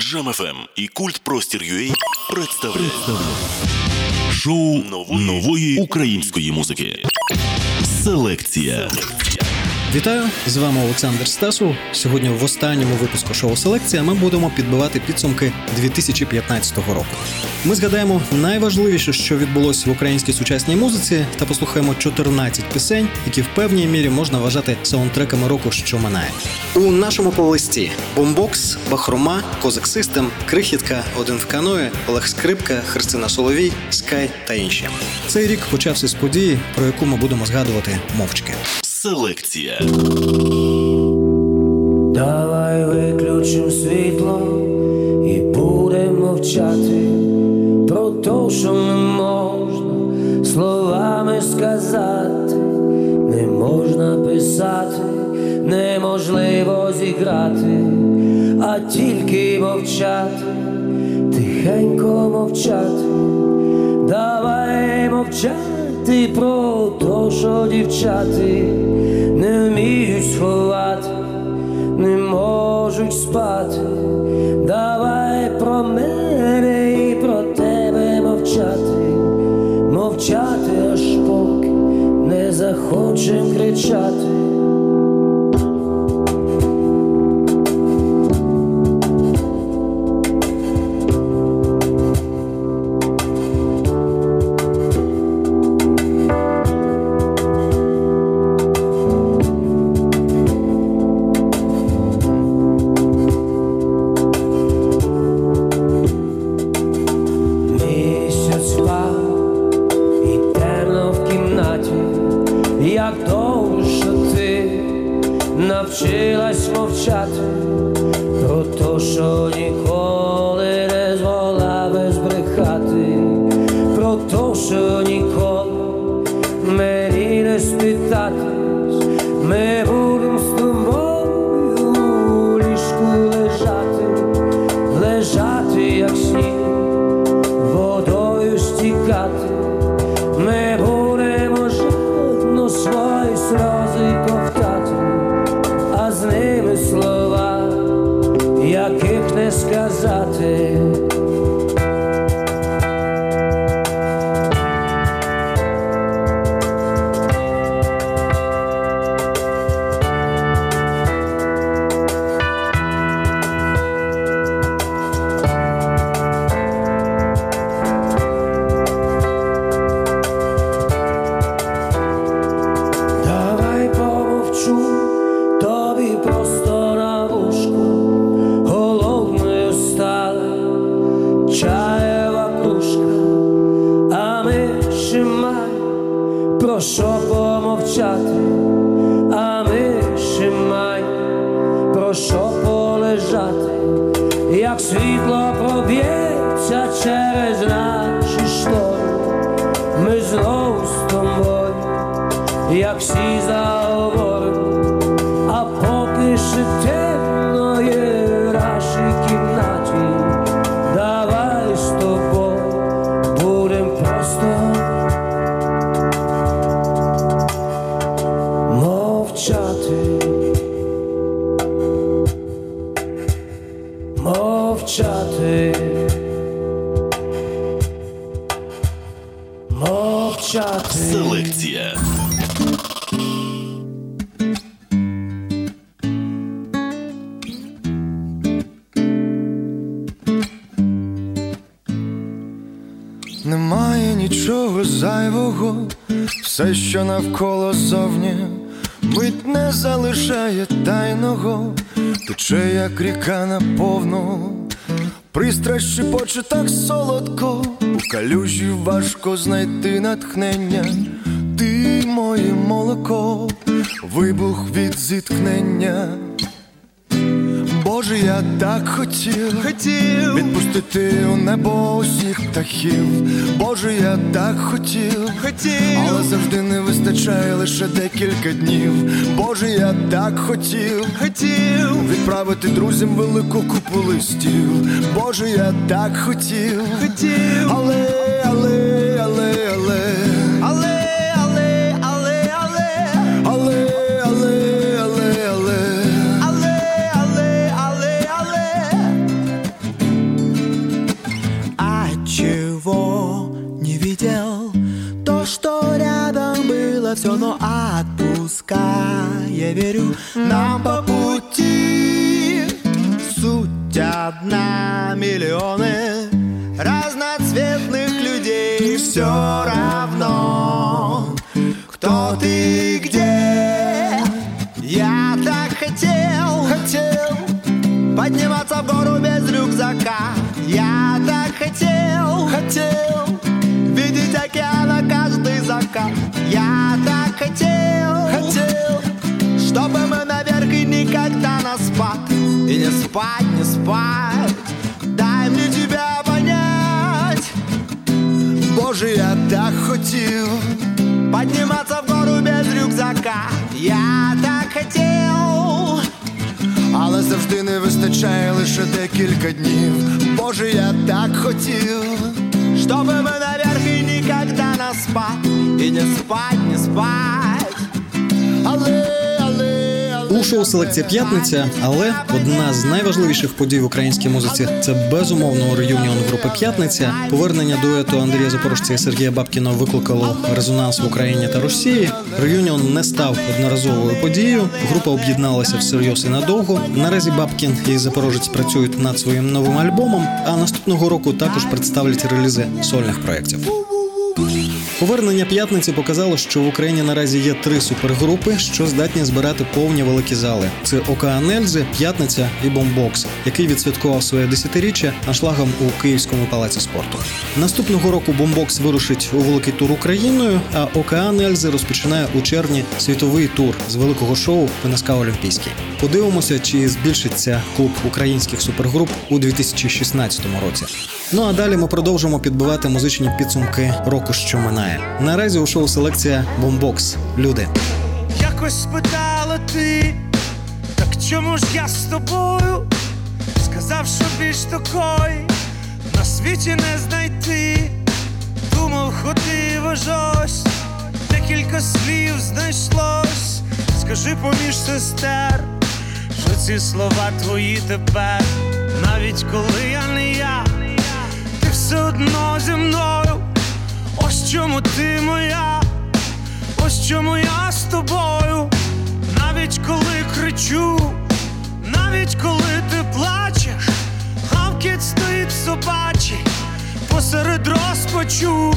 Джем FM і культ Простір UA представляють шоу нової української музики. Селекція. Вітаю з вами Олександр Стасу. Сьогодні в останньому випуску шоу Селекція ми будемо підбивати підсумки 2015 року. Ми згадаємо найважливіше, що відбулося в українській сучасній музиці, та послухаємо 14 пісень, які в певній мірі можна вважати саундтреками року, що минає. У нашому плейлисті бомбокс, бахрома, козак систем, крихітка, один в каної, Олег Скрипка, Христина Соловій, Скай та інші. Цей рік почався з події, про яку ми будемо згадувати мовчки. Селекція. Давай виключимо світло і будемо мовчати. Про те, що не можна словами сказати, не можна писати, неможливо зіграти, а тільки мовчати, тихенько мовчати, давай мовчати про то, що дівчати не вміють сховати не можуть спати, давай про мене і про тебе мовчати, мовчати, аж поки не захочем кричати. Все, що навколо зовні, мить не залишає тайного, тече, як ріка наповну, пристрасть шепоче так солодко, у калюжі важко знайти натхнення, ти моє молоко, вибух від зіткнення. Боже, я так хотів, хотів відпустити у небо усіх птахів. Боже, я так хотів, хотів, але завжди не вистачає лише декілька днів. Боже, я так хотів, хотів відправити друзям велику купу листів. Боже, я так хотів, хотів, але, але, але, але, але, было все, но отпускай. Я верю, нам по пути Суть одна, миллионы Разноцветных людей Все равно, кто ты где. Я так хотел, хотел Подниматься в гору без рюкзака. Я так хотел, хотел Видеть океана каждый закат хотел, хотел Чтобы мы наверх и никогда на спад И не спать, не спать Дай мне тебя понять Боже, я так хотел Подниматься в гору без рюкзака Я так хотел але завжди не вистачає лише декілька днів. Боже, я так хотів, щоб ми наверх Ніколи на спать, і не спать, не спать. Але, але. У шоу Селекція п'ятниця, але одна з найважливіших подій в українській музиці це безумовно реюніон групи П'ятниця. Повернення дуету Андрія Запорожця і Сергія Бабкіна викликало резонанс в Україні та Росії. Реюніон не став одноразовою подією. Група об'єдналася всерйоз і надовго. Наразі Бабкін і Запорожець працюють над своїм новим альбомом. А наступного року також представлять релізи сольних проєктів. Повернення п'ятниці показало, що в Україні наразі є три супергрупи, що здатні збирати повні великі зали. Це ОКАН Ельзи, п'ятниця і Бомбокс, який відсвяткував своє десятиріччя аншлагом у Київському палаці спорту. Наступного року Бомбокс вирушить у великий тур Україною. А Океан Ельзи розпочинає у червні світовий тур з великого шоу ПНСК Олімпійський. Подивимося, чи збільшиться клуб українських супергруп у 2016 році. Ну а далі ми продовжимо підбивати музичні підсумки року, що минає. Наразі у шоу селекція Бомбокс. Люди. Якось спитала ти, так чому ж я з тобою? Сказав, що більш такої на світі не знайти. Думав, ходив аж ось, декілька слів знайшлось. Скажи поміж сестер, що ці слова твої тепер, навіть коли я не я, ти все одно зі мною. Чому ти моя, ось чому я з тобою, навіть коли кричу, навіть коли ти плачеш, гавкіт стоїть собачий посеред розпачу,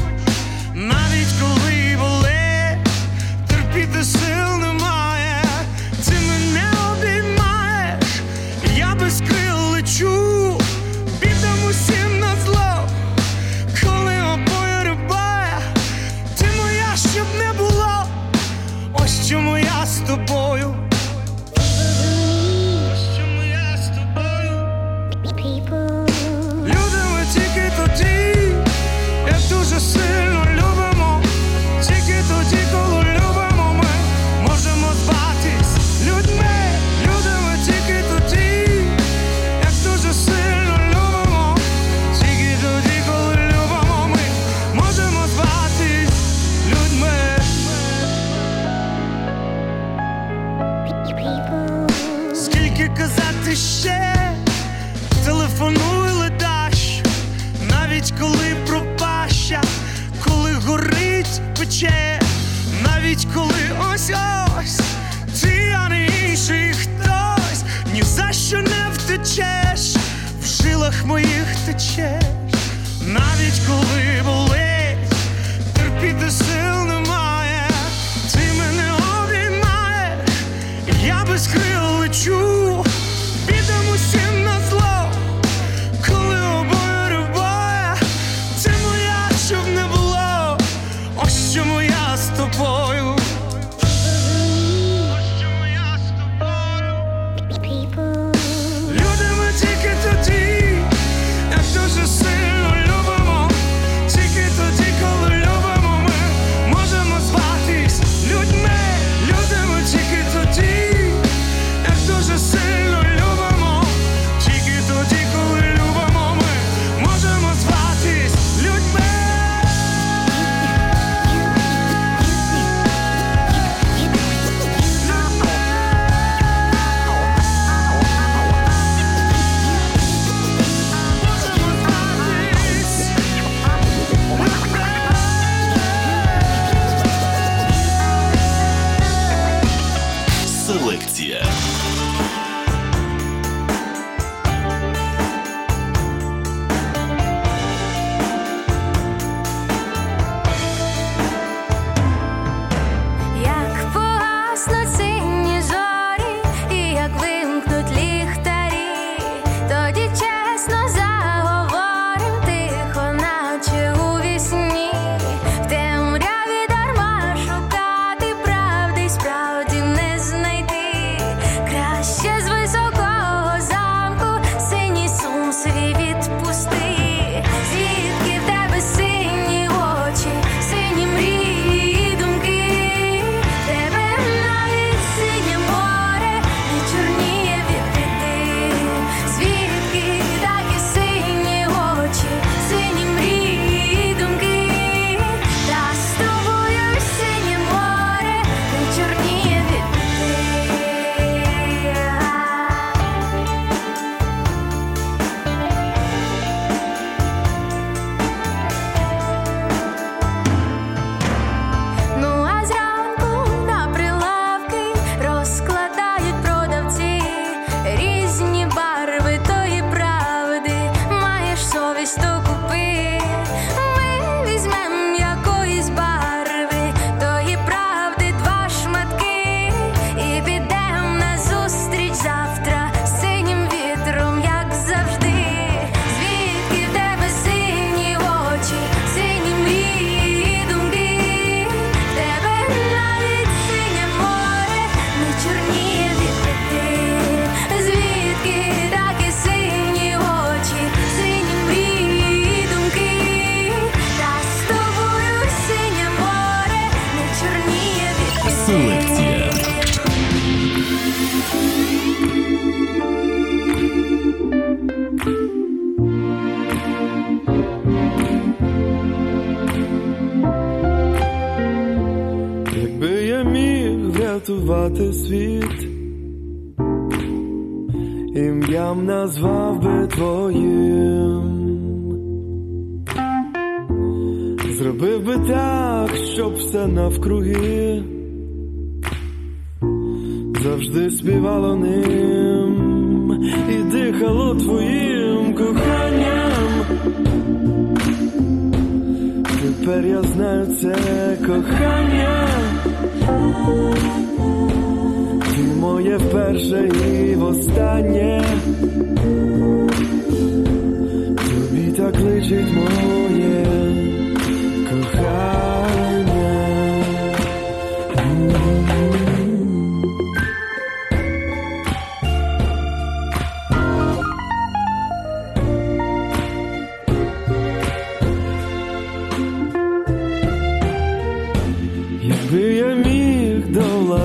навіть коли болить, терпіти сил тобою. Ось ось ти, а не інший хтось, ні за що не втечеш, в жилах моїх течеш, навіть коли болить, терпіти сил немає, ти мене обіймаєш, я без крил лечу, навкруги завжди співало ним і дихало твоїм коханням. Тепер я знаю це кохання. Ти моє вперше і востаннє. Тобі так личить моє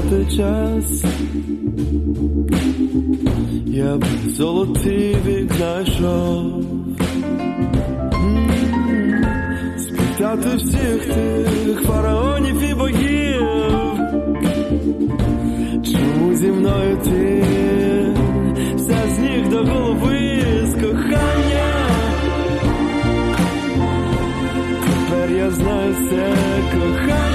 долати час, я б золотий вік знайшов. Спитати всіх тих фараонів і богів, чому зі мною ти все з ніг до голови з кохання. Тепер я знаю це кохання.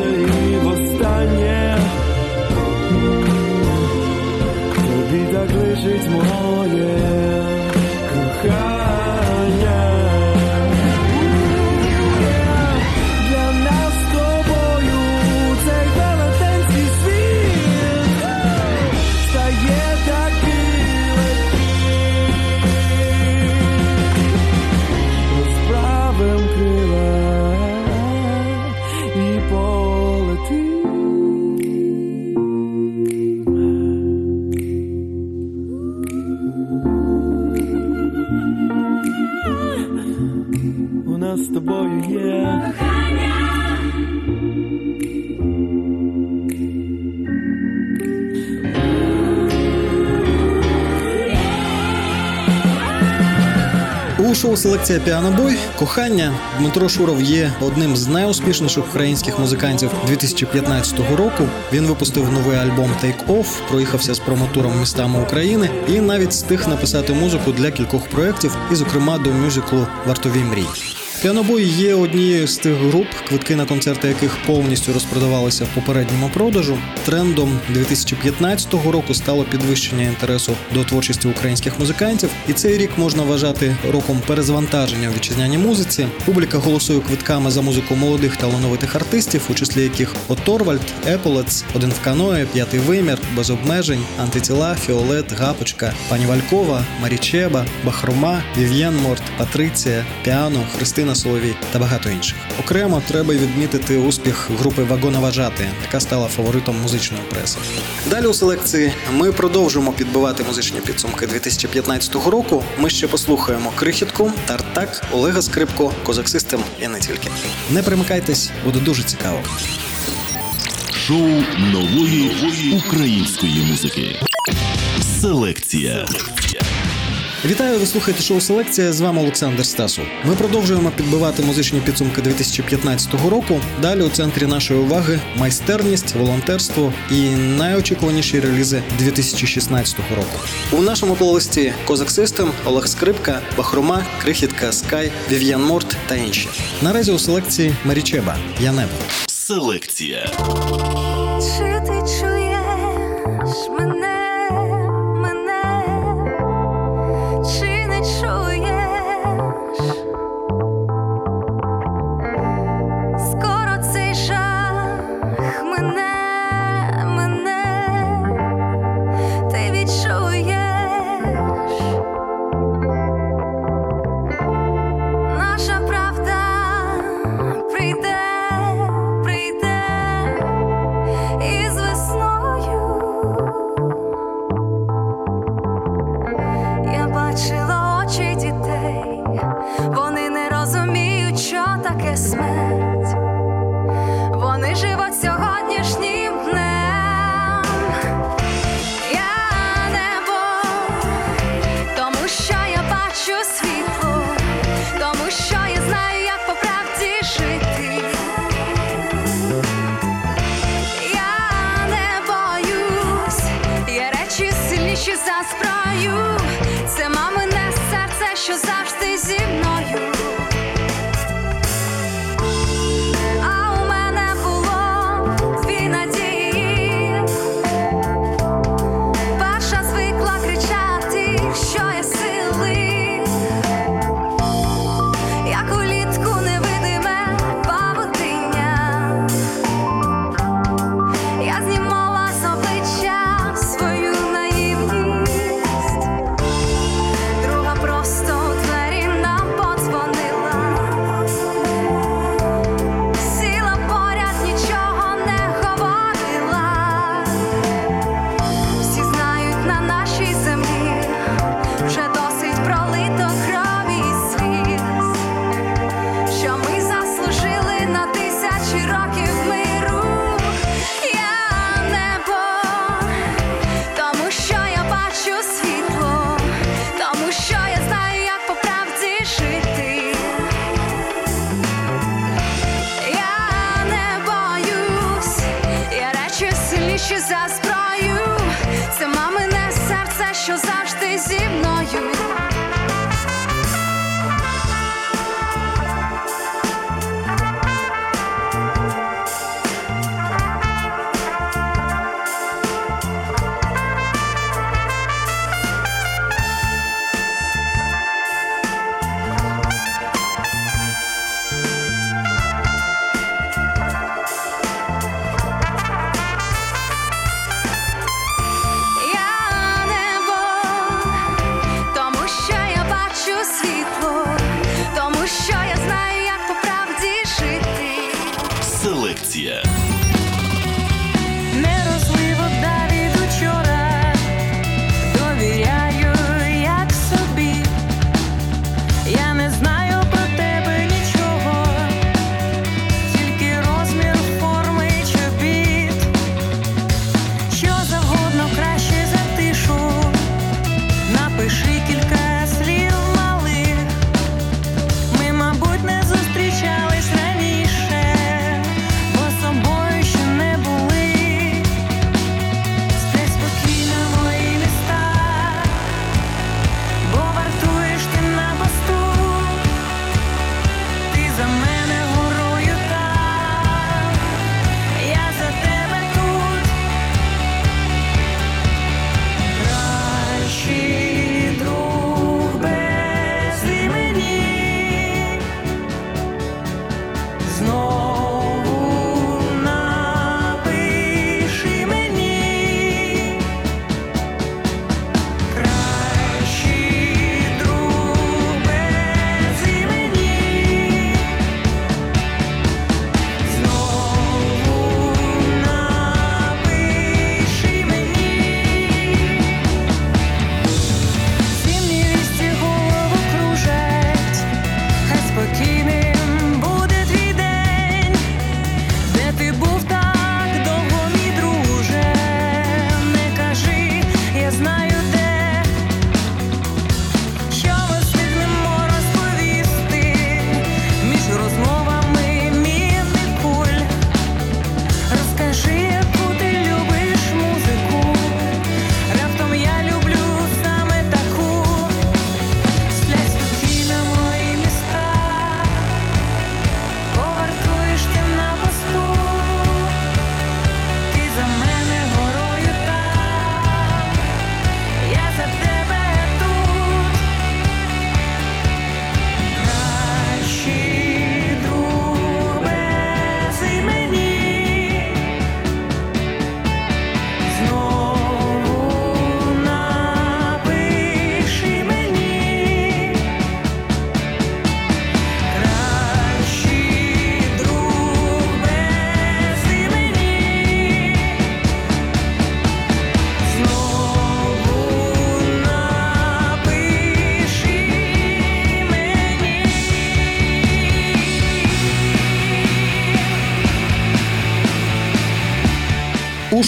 Перше і востаннє. Тобі так лишить моє У шоу селекція Піанобой кохання Дмитро Шуров є одним з найуспішніших українських музикантів 2015 року. Він випустив новий альбом Take Off, проїхався з промотуром містами України і навіть встиг написати музику для кількох проєктів, і, зокрема, до мюзиклу Вартові мрій. Піанобой є однією з тих груп, квитки на концерти яких повністю розпродавалися в попередньому продажу. Трендом 2015 року стало підвищення інтересу до творчості українських музикантів, і цей рік можна вважати роком перезвантаження в вітчизняній музиці. Публіка голосує квитками за музику молодих талановитих артистів, у числі яких Оторвальд, Еполец, Один в каное, П'ятий вимір, без обмежень, антитіла, Фіолет, Гапочка, Пані Валькова, Марічеба, Бахрома, Вів'єн Морт, Патриція, Піано, Христина Соловій та багато інших. Окремо треба відмітити успіх групи Вагоноважати, яка стала фаворитом музичної преси. Далі у селекції ми продовжуємо підбивати музичні підсумки 2015 року. Ми ще послухаємо крихітку, тартак, Олега Скрипко, Козак Систем і не тільки. Не примикайтесь, буде дуже цікаво. Шоу нової української музики. Селекція. Вітаю, ви слухаєте шоу Селекція. З вами Олександр Стасу. Ми продовжуємо підбивати музичні підсумки 2015 року. Далі у центрі нашої уваги майстерність, волонтерство і найочікуваніші релізи 2016 року. У нашому плейлисті Козак Систем, Олег Скрипка, Бахрома, Крихітка, Скай, Вів'ян Морт та інші. Наразі у селекції Марічеба Я небо. Селекція.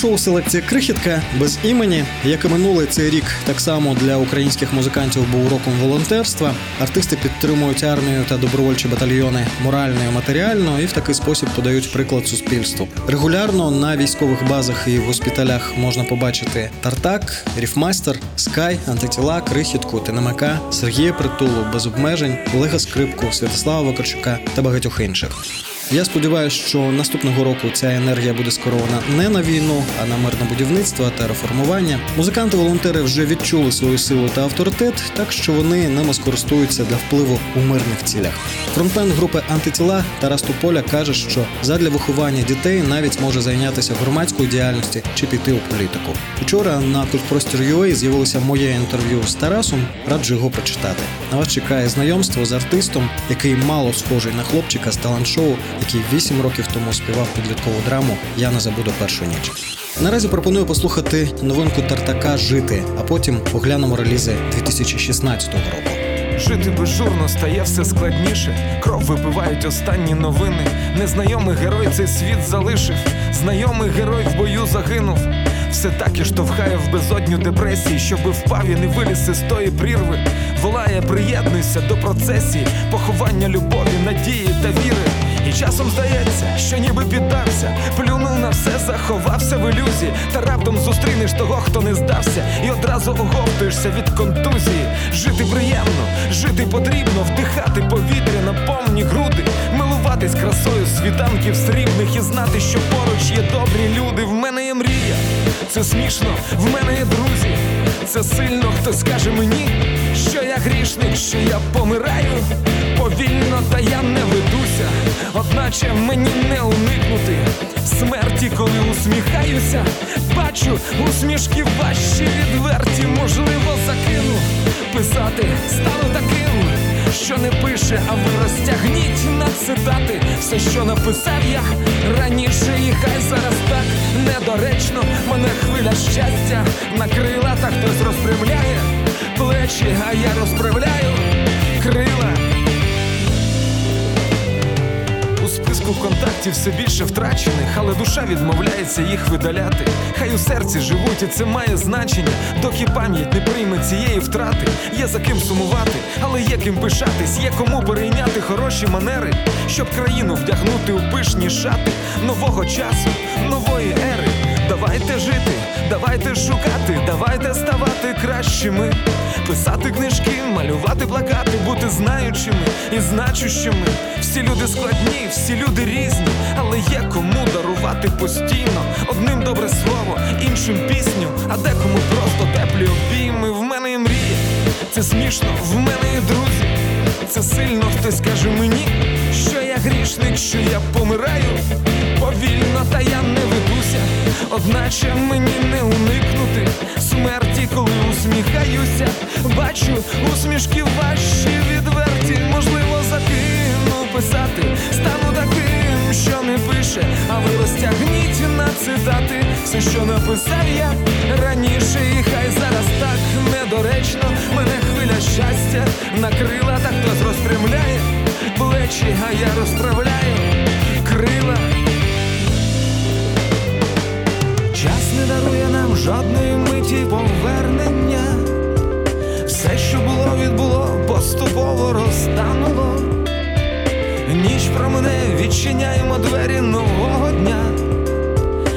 Шоу селекція крихітка без імені, як і минулий цей рік, так само для українських музикантів був роком волонтерства. Артисти підтримують армію та добровольчі батальйони морально і матеріально, і в такий спосіб подають приклад суспільству. Регулярно на військових базах і в госпіталях можна побачити Тартак, Ріфмастер, Скай, Антитіла, Крихітку, ТНМК, Сергія Притулу, без обмежень, Олега Скрипку, Святослава Вакарчука та багатьох інших. Я сподіваюся, що наступного року ця енергія буде скерована не на війну, а на мирне будівництво та реформування. Музиканти-волонтери вже відчули свою силу та авторитет, так що вони ними скористуються для впливу у мирних цілях. Фронтмен групи антитіла Тарас Туполя каже, що задля виховання дітей навіть може зайнятися громадською діяльністю чи піти у політику. Вчора на Культпростір UA з'явилося моє інтерв'ю з Тарасом. Раджу його прочитати. На вас чекає знайомство з артистом, який мало схожий на хлопчика з талант-шоу, який 8 років тому співав підліткову драму Я не забуду першу ніч. Наразі пропоную послухати новинку Тартака Жити, а потім поглянемо релізи 2016 року. Жити безжурно стає все складніше. Кров випивають останні новини. Незнайомий герой цей світ залишив. Знайомий герой в бою загинув. Все так і штовхає в безодню депресії, щоби впав і не виліз із тої прірви. Волає, приєднуйся до процесії, поховання любові, надії та віри. Часом здається, що ніби піддався, плюнув на все, заховався в ілюзії, та раптом зустрінеш того, хто не здався, і одразу оговтуєшся від контузії. Жити приємно, жити потрібно, вдихати повітря на повні груди, милуватись красою світанків срібних і знати, що поруч є добрі люди. В мене є мрія, це смішно, в мене є друзі. Це сильно хтось скаже мені, що я грішник, що я помираю повільно, та я не ведуся, одначе мені не уникнути смерті, коли усміхаюся, бачу усмішки важчі, відверті, можливо, закину. Писати, стану таким, що не пише, а ви розтягніть на цитати. Все, що написав я раніше, і хай зараз так недоречно. Мене хвиля щастя накрила, та хтось розпрямляє плечі, а я розправляю крила. Списку контактів все більше втрачених, але душа відмовляється їх видаляти. Хай у серці живуть, і це має значення, доки пам'ять не прийме цієї втрати. Є за ким сумувати, але є ким пишатись, є кому перейняти хороші манери, щоб країну вдягнути у пишні шати нового часу, нової ери. Давайте жити, давайте шукати, давайте ставати кращими, писати книжки, малювати плакати, бути знаючими і значущими. Всі люди складні, всі люди різні, але є кому дарувати постійно. Одним добре слово, іншим пісню, а декому просто теплі обійми. В мене є мрія, це смішно, в мене є друзі. Це сильно хтось каже мені, що я грішник, що я помираю повільно, та я не ведуся, одначе мені не уникнути смерті, коли усміхаюся, бачу усмішки важчі, відверті, можливо, закину писати, стану таким, що не пише, а ви розтягніть на цитати. Все, що написав я раніше, і хай зараз так недоречно. Мене хвиля щастя накрила, так хтось розпрямляє плечі, а я розправляю крила. Не дарує нам жодної миті повернення. Все, що було, відбуло, поступово розтануло. Ніч про мене відчиняємо двері нового дня,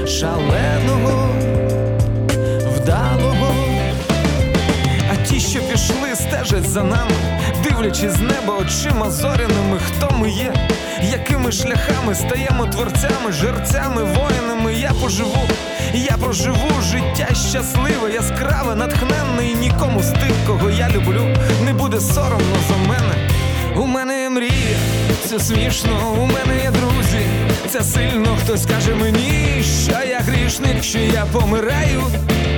шаленого, вдалого. А ті, що пішли, стежать за нами, дивлячись з неба очима зоряними, хто ми є, якими шляхами стаємо творцями, жерцями, воїнами. Я поживу, я проживу життя щасливе, яскраве, натхненне, і нікому з тих, кого я люблю, не буде соромно за мене. У мене є мрія, це смішно, у мене є друзі, це сильно. Хтось каже мені, що я грішник, що я помираю.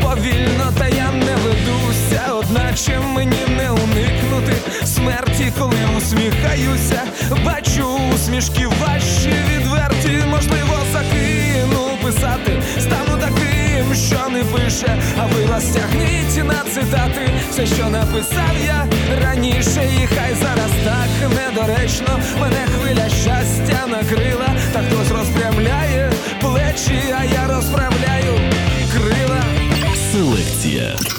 Повільно, та я не ведуся, одначе мені не уникнути смерті, коли усміхаюся, бачу усмішки важчі, відверті, можливо, закину писати, що не пише, а ви вас тягніть на цитати, все, що написав я раніше, і хай зараз так недоречно. Мене хвиля щастя накрила, та хтось розпрямляє плечі, а я розправляю крила. Селекція.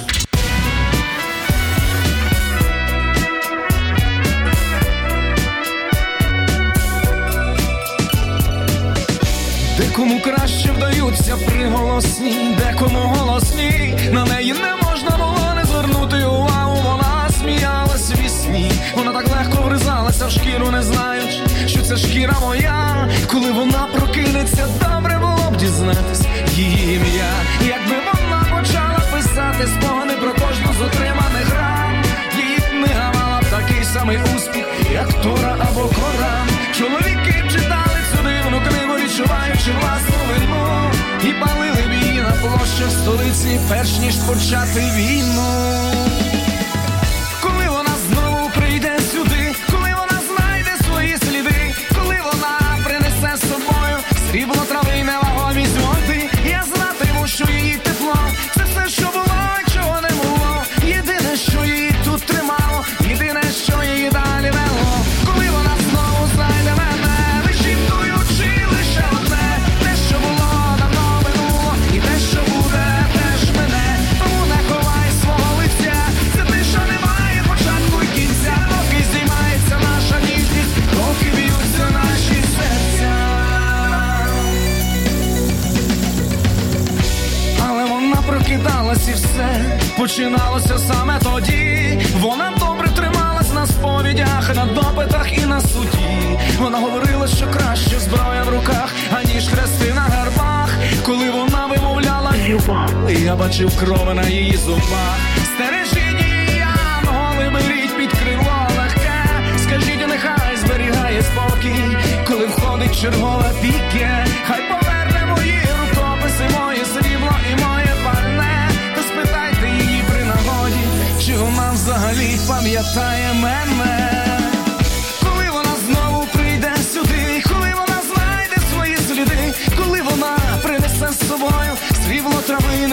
Краще вдаються приголосні, декому голосні. На неї не можна було не звернути увагу. Вона сміялась в сні. Вона так легко вризалася в шкіру, не знаючи, що це шкіра моя. Коли вона прокинеться, добре було б дізнатись її ім'я. Якби вона почала писати спогади про кожну з отриманих ран, її книга мала б такий самий успіх, як Тора або Коран. Чоловіки читали відчуваючи власну вину, і палили б її на площах столиці, перш ніж почати війну. Починалося саме тоді. Вона добре трималась на сповідях, на допитах і на суді. Вона говорила, що краще зброя в руках, аніж хрести на гербах. Коли вона вимовляла любов, я бачив крови на її зубах. Стережіть її, янголи, беріть під крило легке. Скажіть, нехай зберігає спокій, коли входить чергове піке. Хай пам'ятає мене. Коли вона знову прийде сюди, коли вона знайде свої сліди, коли вона принесе з собою срібло трави,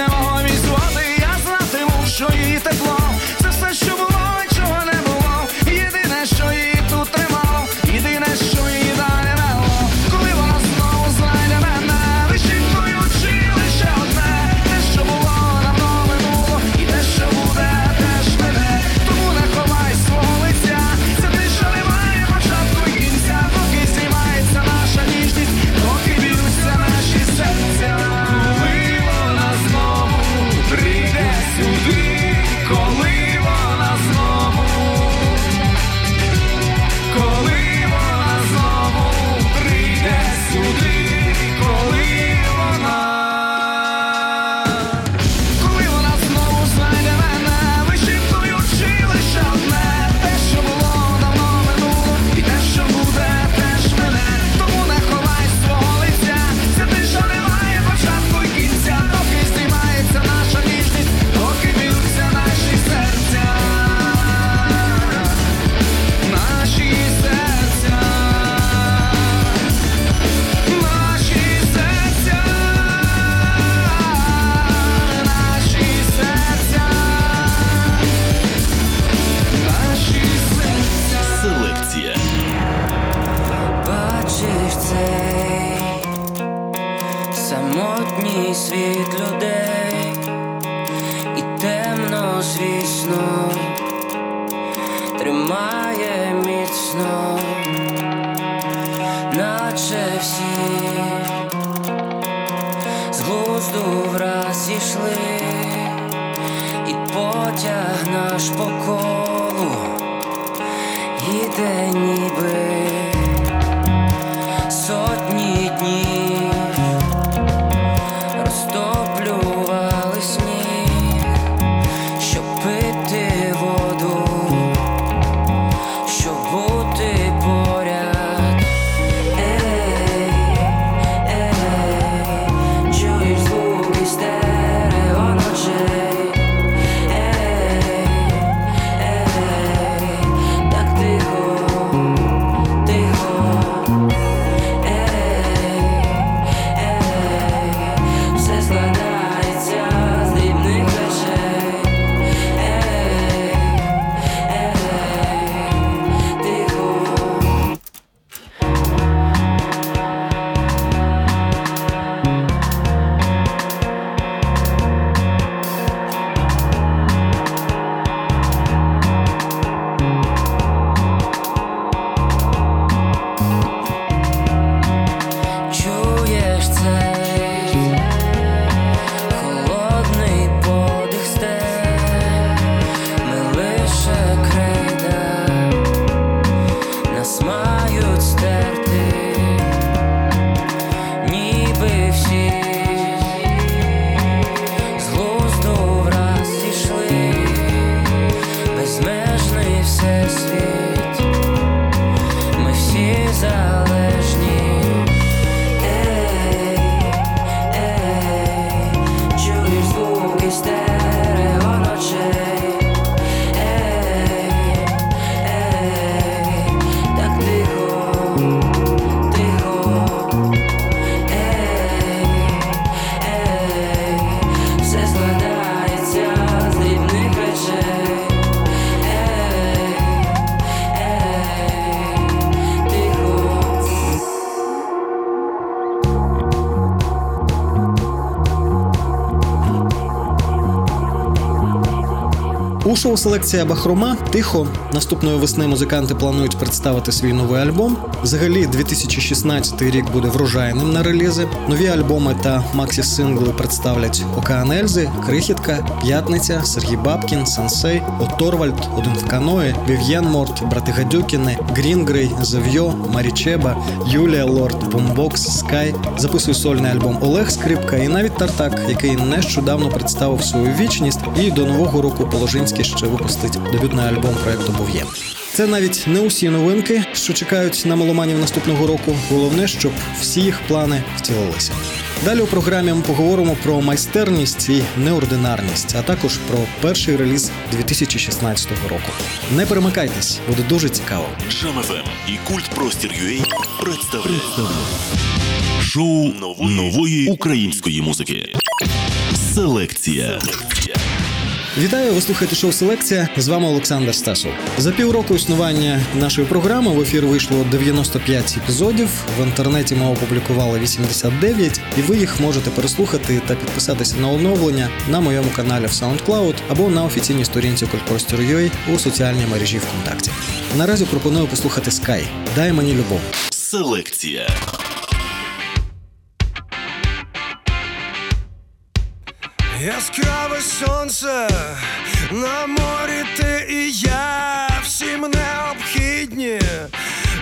наче всі. З глузду враз зійшли, і потяг наш по колу іде ніби. Сотні днів селекція Бахрома тихо. Наступної весни музиканти планують представити свій новий альбом. Взагалі, 2016 рік буде врожайним на релізи. Нові альбоми та максі-сингли представлять Океан Ельзи, Крихітка, П'ятниця, Сергій Бабкін, SunSay, O.Torvald, Один в каное, Vivienne Mort, Брати Гадюкіни, Green Grey, The Вйо, Mari Cheba, Юлія Лорд, Бомбокс, Скай. Записує сольний альбом Олег Скрипка і навіть Тартак, який нещодавно представив свою вічність, і до нового року Положинський ще випустить дебютний альбом проекту Був'є. Це навіть не усі новинки, що чекають на меломанів наступного року. Головне, щоб всі їх плани втілилися. Далі у програмі ми поговоримо про майстерність і неординарність, а також про перший реліз 2016 року. Не перемикайтесь, буде дуже цікаво. Жам-ФМ і культ Простір UA представляють шоу нової, нової української музики. Селекція. Вітаю, ви слухаєте шоу Селекція. З вами Олександр Стасов. За півроку існування нашої програми в ефір вийшло 95 епізодів. В інтернеті ми опублікували 89, і ви їх можете переслухати та підписатися на оновлення на моєму каналі в SoundCloud або на офіційній сторінці Культпростір.ua у соціальній мережі ВКонтакті. Наразі пропоную послухати Sky. Дай мені любов. Селекція. Яскраве сонце на морі ти і я всім необхідні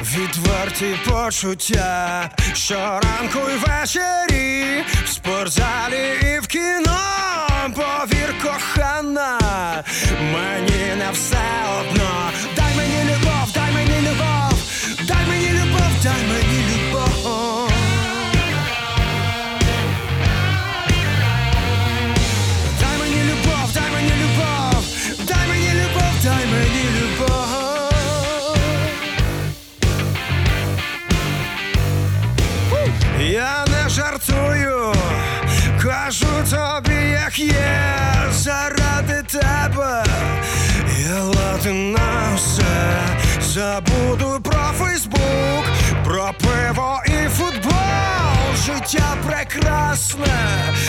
відверті почуття щоранку й ввечері в спортзалі і в кіно повір кохана, мені не все одно. Дай мені любов, дай мені любов, дай мені любов, дай мені slide.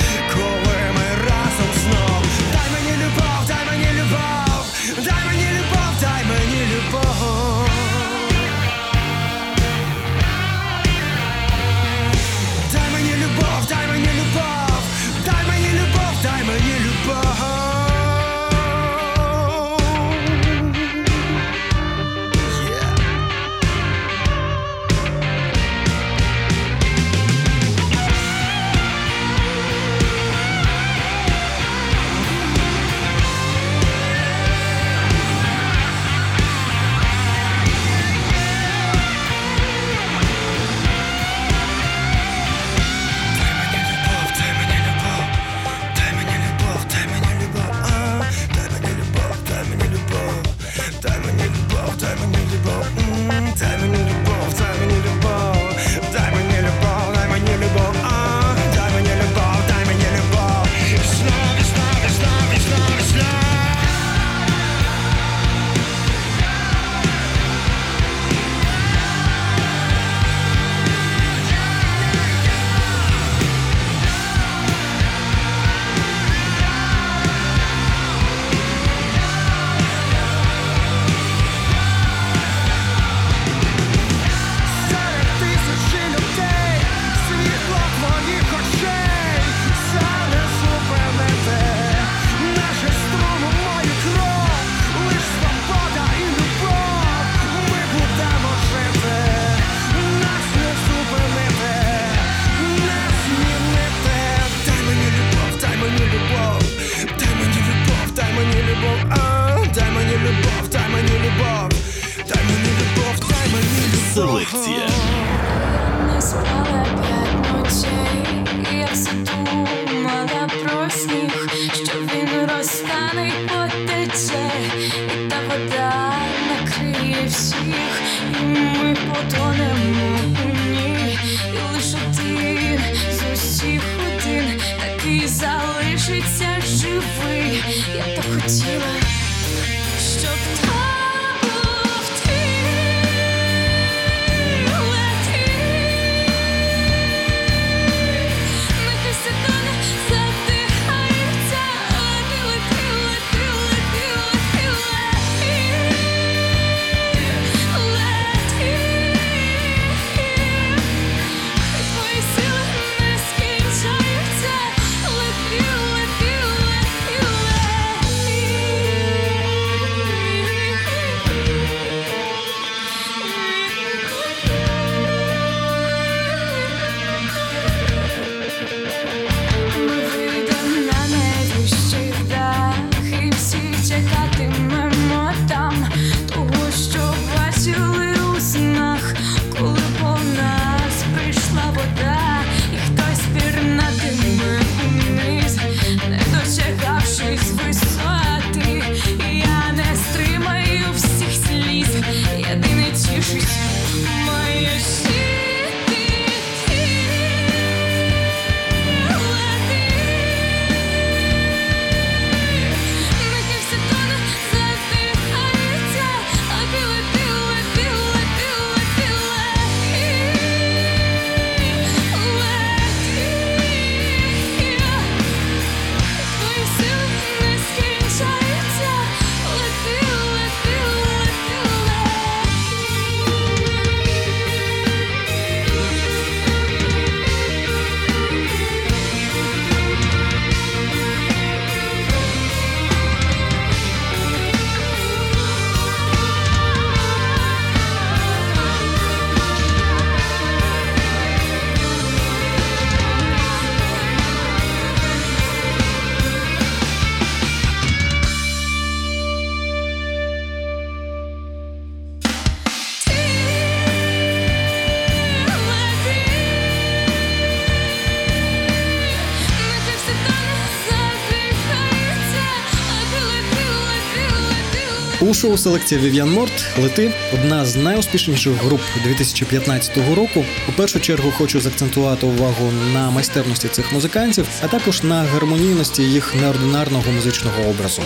Шоу селекція Вів'ян Морт лети одна з найуспішніших груп 2015 року. У першу чергу хочу закцентувати увагу на майстерності цих музикантів, а також на гармонійності їх неординарного музичного образу.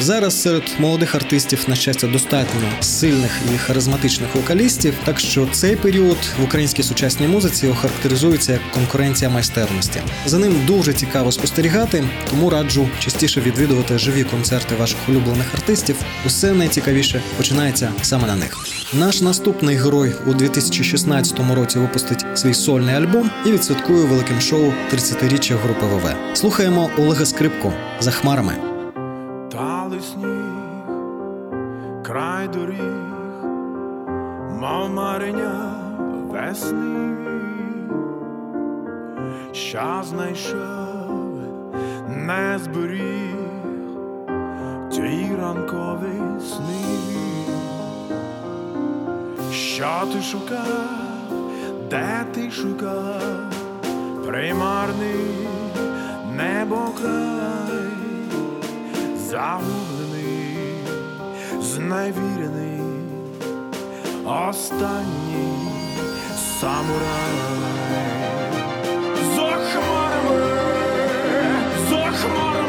Зараз серед молодих артистів, на щастя, достатньо сильних і харизматичних вокалістів, так що цей період в українській сучасній музиці охарактеризується як конкуренція майстерності. За ним дуже цікаво спостерігати, тому раджу частіше відвідувати живі концерти ваших улюблених артистів. Усе найцікавіше починається саме на них. Наш наступний герой у 2016 році випустить свій сольний альбом і відсвяткує великим шоу 30-річчя групи ВВ. Слухаємо Олега Скрипку за хмарами. Край доріг, мов мареня весни, що знайшов, не зберіг ті ранкові сни, що ти шукав, де ти шукав, примарний небо край зневірений, останній самурай. За хмарами, за хмарами,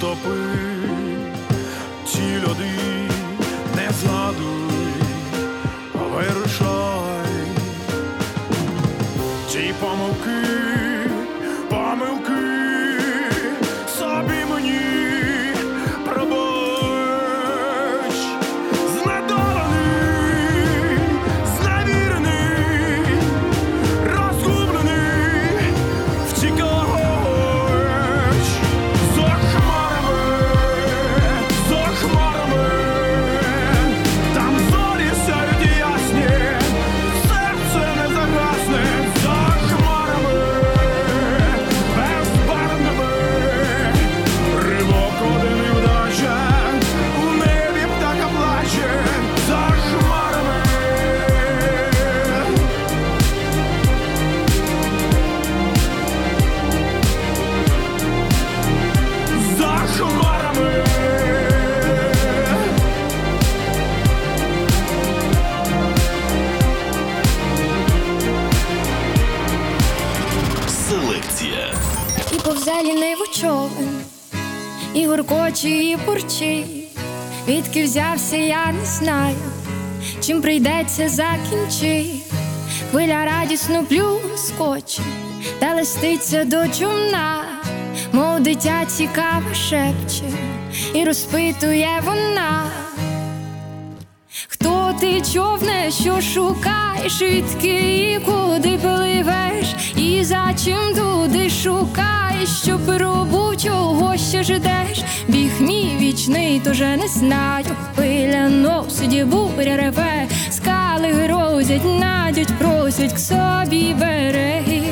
розтопи ці люди не згадуй, вирушай, і і бурчить. Відки взявся, я не знаю, чим прийдеться закінчи, Хвиля радісно плюскоче, та листиться до чумна, мов дитя цікаво шепче, і розпитує вона. Ти човне, що шукаєш, і куди пливеш, і за чим туди шукаєш, що робучого ще ждеш, біг мій вічний, тоже не знаю. Пиля носить, буря реве, скали грозять, надять, просять к собі береги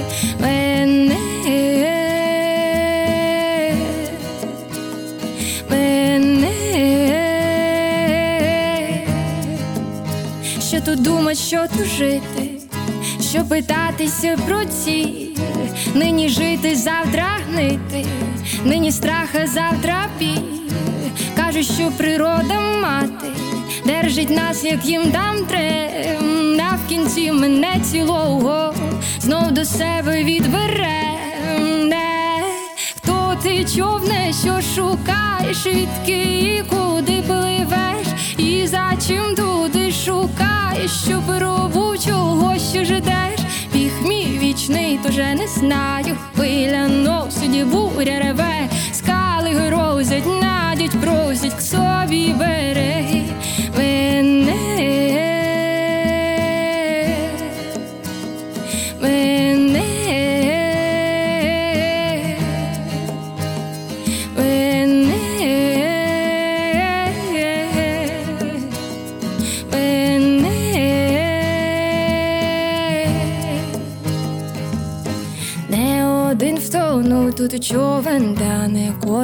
думать, що тут жити, що питатися про ціль, нині жити, завтра гнити, нині страха, завтра біль. Кажуть, що природа мати держить нас, як їм дам трем, а в кінці мене цілого знов до себе відбере. Хто ти човне, що шукаєш, відки і куди пливеш? І за чим туди шукаєш, що пробу чогось що ждеш. Біг мій вічний, то не знаю. Хвиля носить, буря реве, скали грозять, надять, просять к собі береги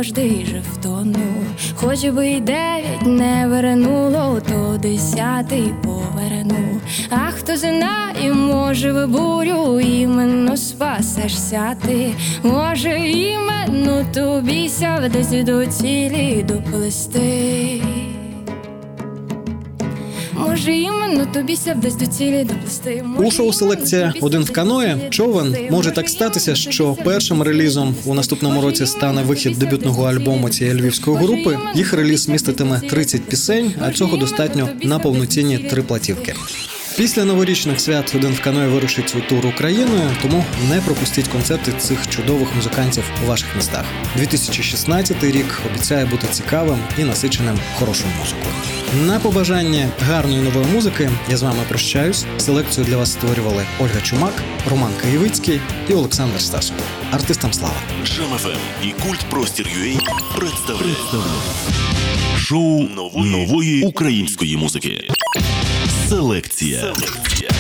не жив тону. Хоч би й дев'ять не вернуло, то десятий поверну. А хто знає, може ви бурю іменно спасешся ти. Може, іменно тобі сяв десь до цілі доплести. Іменно тобі до цілі. У шоу селекція один в каное човен може так статися, що першим релізом у наступному році стане вихід дебютного альбому цієї львівської групи. Їх реліз міститиме 30 пісень, а цього достатньо на повноцінні три платівки. Після новорічних свят один в каное вирушить у тур Україною, тому не пропустіть концерти цих чудових музикантів у ваших містах. 2016 рік обіцяє бути цікавим і насиченим хорошою музикою. На побажання гарної нової музики я з вами прощаюсь. Селекцію для вас створювали Ольга Чумак, Роман Києвицький і Олександр Стасов. Артистам слава! Жамафем і культ Простір Юей представляють шоу нової, нової української музики. Селекція. Селекція.